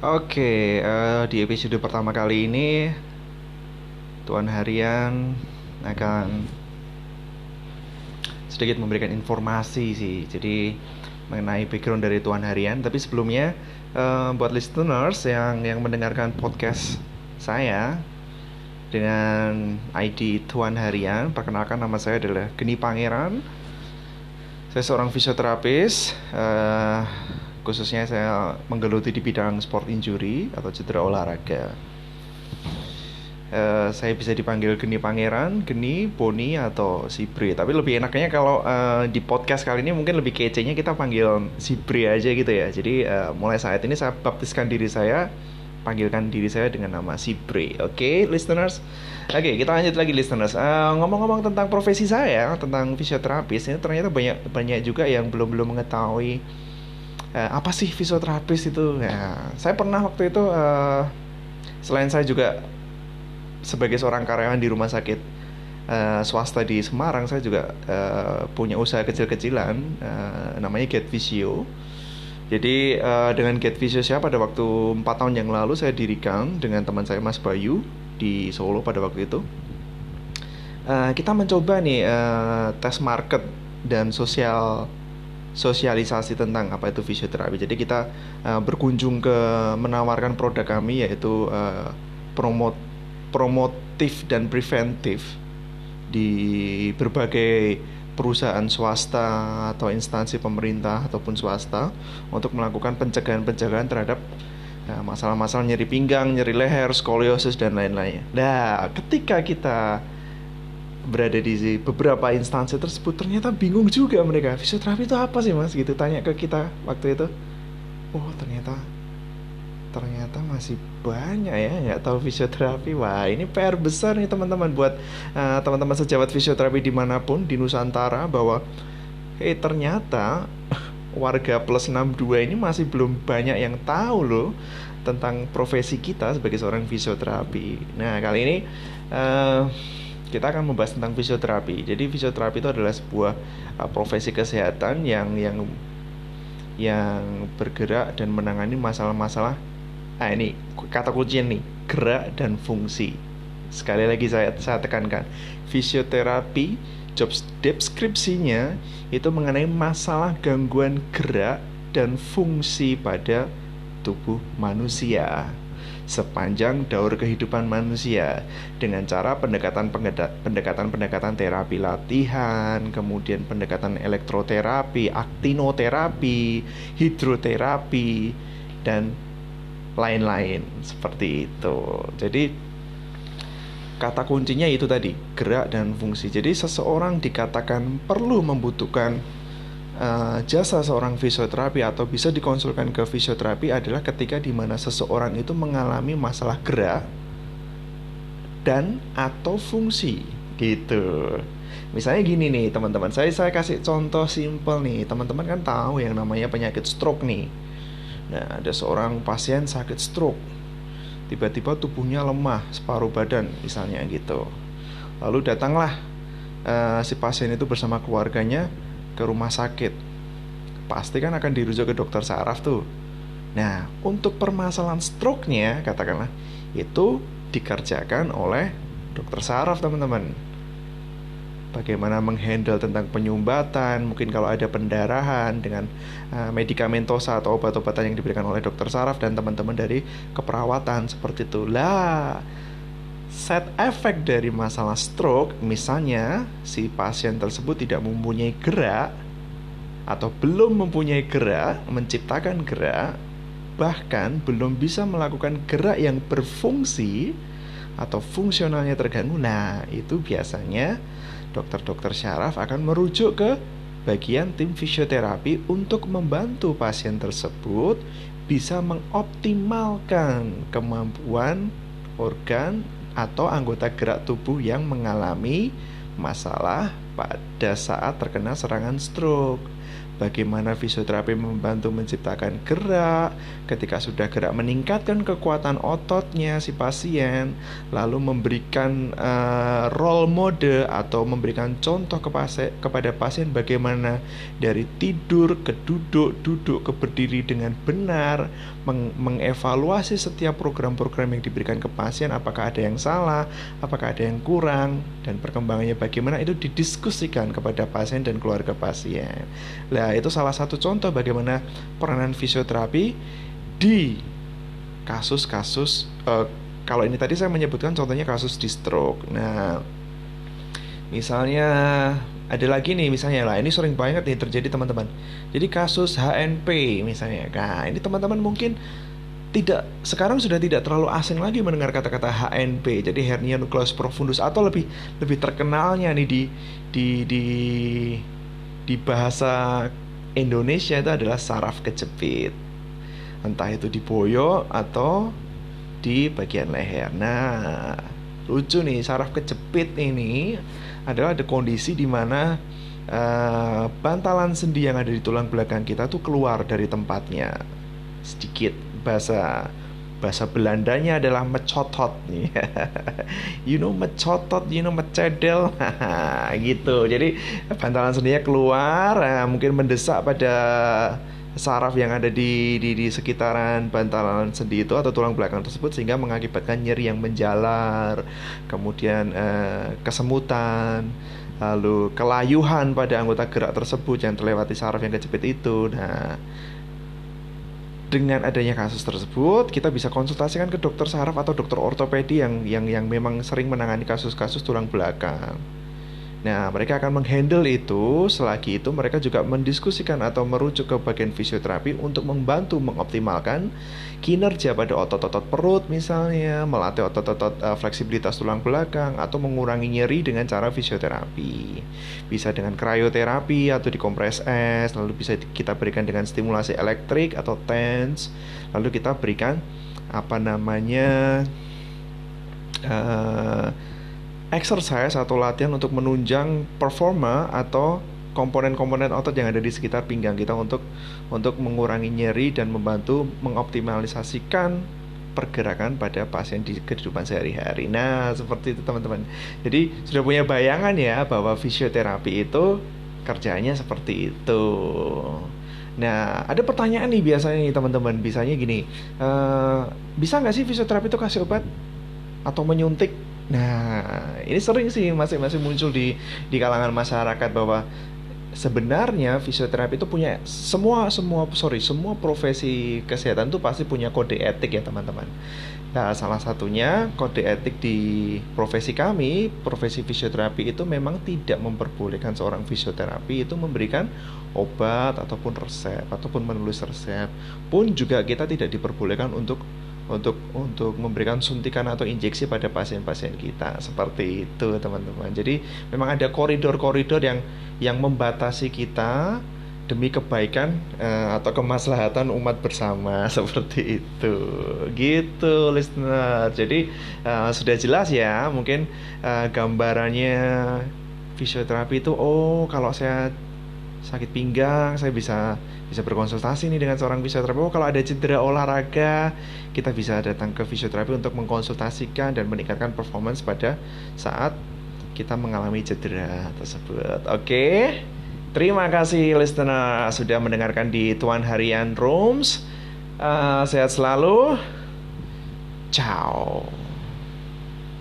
Oke, uh, di episode pertama kali ini Tuan Harian akan sedikit memberikan informasi sih. Jadi mengenai background dari Tuan Harian. Tapi sebelumnya uh, buat listeners yang yang mendengarkan podcast saya dengan ID Tuan Harian, perkenalkan nama saya adalah Geni Pangeran. Saya seorang fisioterapis. Uh, khususnya saya menggeluti di bidang sport injury atau cedera olahraga. Uh, saya bisa dipanggil Geni Pangeran, Geni, Poni atau Sibre. Tapi lebih enaknya kalau uh, di podcast kali ini mungkin lebih kece-nya kita panggil Sibre aja gitu ya. Jadi uh, mulai saat ini saya baptiskan diri saya, panggilkan diri saya dengan nama Sibre. Oke, okay, listeners. Oke, okay, kita lanjut lagi listeners. ngomong-ngomong uh, tentang profesi saya, tentang fisioterapis, ini ternyata banyak banyak juga yang belum belum mengetahui uh, apa sih fisioterapis itu? Ya saya pernah waktu itu uh, selain saya juga sebagai seorang karyawan di rumah sakit uh, swasta di Semarang saya juga uh, punya usaha kecil-kecilan uh, namanya Get Visio. Jadi uh, dengan Get Visio saya pada waktu 4 tahun yang lalu saya dirikan dengan teman saya Mas Bayu di Solo pada waktu itu. Uh, kita mencoba nih uh, tes market dan sosial sosialisasi tentang apa itu fisioterapi. Jadi kita uh, berkunjung ke menawarkan produk kami yaitu uh, promot promotif dan preventif di berbagai perusahaan swasta atau instansi pemerintah ataupun swasta untuk melakukan pencegahan-pencegahan terhadap eh, masalah-masalah nyeri pinggang, nyeri leher, skoliosis dan lain-lainnya. Nah, ketika kita berada di beberapa instansi tersebut ternyata bingung juga mereka fisioterapi itu apa sih mas? Gitu tanya ke kita waktu itu. Oh ternyata ternyata masih banyak ya nggak tahu fisioterapi. Wah ini PR besar nih teman-teman buat uh, teman-teman sejawat fisioterapi di mana pun di Nusantara bahwa hey ternyata warga plus 62 ini masih belum banyak yang tahu loh tentang profesi kita sebagai seorang fisioterapi. Nah kali ini uh, kita akan membahas tentang fisioterapi. Jadi fisioterapi itu adalah sebuah uh, profesi kesehatan yang yang yang bergerak dan menangani masalah-masalah. Ah ini kata kuncinya nih, gerak dan fungsi. Sekali lagi saya saya tekankan, fisioterapi job deskripsinya itu mengenai masalah gangguan gerak dan fungsi pada tubuh manusia sepanjang daur kehidupan manusia dengan cara pendekatan pendekatan pendekatan terapi latihan, kemudian pendekatan elektroterapi, aktinoterapi, hidroterapi dan lain-lain seperti itu. Jadi kata kuncinya itu tadi, gerak dan fungsi. Jadi seseorang dikatakan perlu membutuhkan uh, jasa seorang fisioterapi atau bisa dikonsulkan ke fisioterapi adalah ketika di mana seseorang itu mengalami masalah gerak dan atau fungsi gitu. Misalnya gini nih teman-teman, saya saya kasih contoh simpel nih. Teman-teman kan tahu yang namanya penyakit stroke nih. Nah, ada seorang pasien sakit stroke. Tiba-tiba tubuhnya lemah, separuh badan misalnya gitu. Lalu datanglah uh, si pasien itu bersama keluarganya ke rumah sakit pasti kan akan dirujuk ke dokter saraf tuh nah untuk permasalahan stroke-nya katakanlah itu dikerjakan oleh dokter saraf teman-teman bagaimana menghandle tentang penyumbatan, mungkin kalau ada pendarahan dengan uh, medikamentosa atau obat-obatan yang diberikan oleh dokter saraf dan teman-teman dari keperawatan seperti itu. Lah, Set efek dari masalah stroke, misalnya si pasien tersebut tidak mempunyai gerak atau belum mempunyai gerak, menciptakan gerak, bahkan belum bisa melakukan gerak yang berfungsi atau fungsionalnya terganggu. Nah, itu biasanya dokter-dokter syaraf akan merujuk ke bagian tim fisioterapi untuk membantu pasien tersebut bisa mengoptimalkan kemampuan organ atau anggota gerak tubuh yang mengalami masalah pada saat terkena serangan stroke. Bagaimana fisioterapi membantu menciptakan gerak, ketika sudah gerak meningkatkan kekuatan ototnya si pasien, lalu memberikan uh, role model atau memberikan contoh kepada pasien bagaimana dari tidur ke duduk, duduk ke berdiri dengan benar, meng mengevaluasi setiap program-program yang diberikan ke pasien apakah ada yang salah, apakah ada yang kurang dan perkembangannya bagaimana itu didiskusikan kepada pasien dan keluarga pasien. Nah, Itu salah satu contoh bagaimana peranan fisioterapi di kasus-kasus uh, kalau ini tadi saya menyebutkan contohnya kasus di stroke. Nah, misalnya ada lagi nih misalnya lah ini sering banget nih terjadi teman-teman. Jadi kasus HNP misalnya. Nah, ini teman-teman mungkin tidak sekarang sudah tidak terlalu asing lagi mendengar kata-kata HNP. Jadi hernia nucleus profundus atau lebih lebih terkenalnya nih di di di di bahasa Indonesia itu adalah saraf kejepit. Entah itu di boyo atau di bagian leher. Nah, lucu nih saraf kejepit ini adalah ada kondisi di mana uh, bantalan sendi yang ada di tulang belakang kita tuh keluar dari tempatnya sedikit bahasa bahasa Belandanya adalah mecotot nih. you know mecotot, you know mecedel. gitu. Jadi bantalan sendinya keluar, nah, mungkin mendesak pada saraf yang ada di, di di sekitaran bantalan sendi itu atau tulang belakang tersebut sehingga mengakibatkan nyeri yang menjalar, kemudian eh, kesemutan, lalu kelayuhan pada anggota gerak tersebut yang terlewati saraf yang kejepit itu. Nah, dengan adanya kasus tersebut kita bisa konsultasikan ke dokter saraf atau dokter ortopedi yang yang yang memang sering menangani kasus-kasus tulang belakang. Nah, mereka akan menghandle itu. Selagi itu, mereka juga mendiskusikan atau merujuk ke bagian fisioterapi untuk membantu mengoptimalkan kinerja pada otot-otot perut, misalnya melatih otot-otot uh, fleksibilitas tulang belakang, atau mengurangi nyeri dengan cara fisioterapi. Bisa dengan krioterapi atau dikompres es, lalu bisa kita berikan dengan stimulasi elektrik atau TENS, lalu kita berikan apa namanya. Uh, exercise atau latihan untuk menunjang performa atau komponen-komponen otot yang ada di sekitar pinggang kita untuk untuk mengurangi nyeri dan membantu mengoptimalisasikan pergerakan pada pasien di kehidupan sehari-hari. Nah, seperti itu teman-teman. Jadi sudah punya bayangan ya bahwa fisioterapi itu kerjanya seperti itu. Nah, ada pertanyaan nih biasanya nih teman-teman. Bisanya gini, uh, bisa nggak sih fisioterapi itu kasih obat atau menyuntik Nah, ini sering sih masih-masih muncul di di kalangan masyarakat bahwa sebenarnya fisioterapi itu punya semua semua sorry semua profesi kesehatan itu pasti punya kode etik ya teman-teman. Nah, salah satunya kode etik di profesi kami, profesi fisioterapi itu memang tidak memperbolehkan seorang fisioterapi itu memberikan obat ataupun resep ataupun menulis resep. Pun juga kita tidak diperbolehkan untuk untuk untuk memberikan suntikan atau injeksi pada pasien-pasien kita. Seperti itu teman-teman. Jadi memang ada koridor-koridor yang yang membatasi kita demi kebaikan uh, atau kemaslahatan umat bersama. Seperti itu. Gitu listener. Jadi uh, sudah jelas ya mungkin uh, gambarannya fisioterapi itu oh kalau saya sakit pinggang saya bisa bisa berkonsultasi nih dengan seorang fisioterapi. Oh, kalau ada cedera olahraga, kita bisa datang ke fisioterapi untuk mengkonsultasikan dan meningkatkan performance pada saat kita mengalami cedera tersebut. Oke. Terima kasih listener sudah mendengarkan di Tuan Harian Rooms. Uh, sehat selalu. Ciao.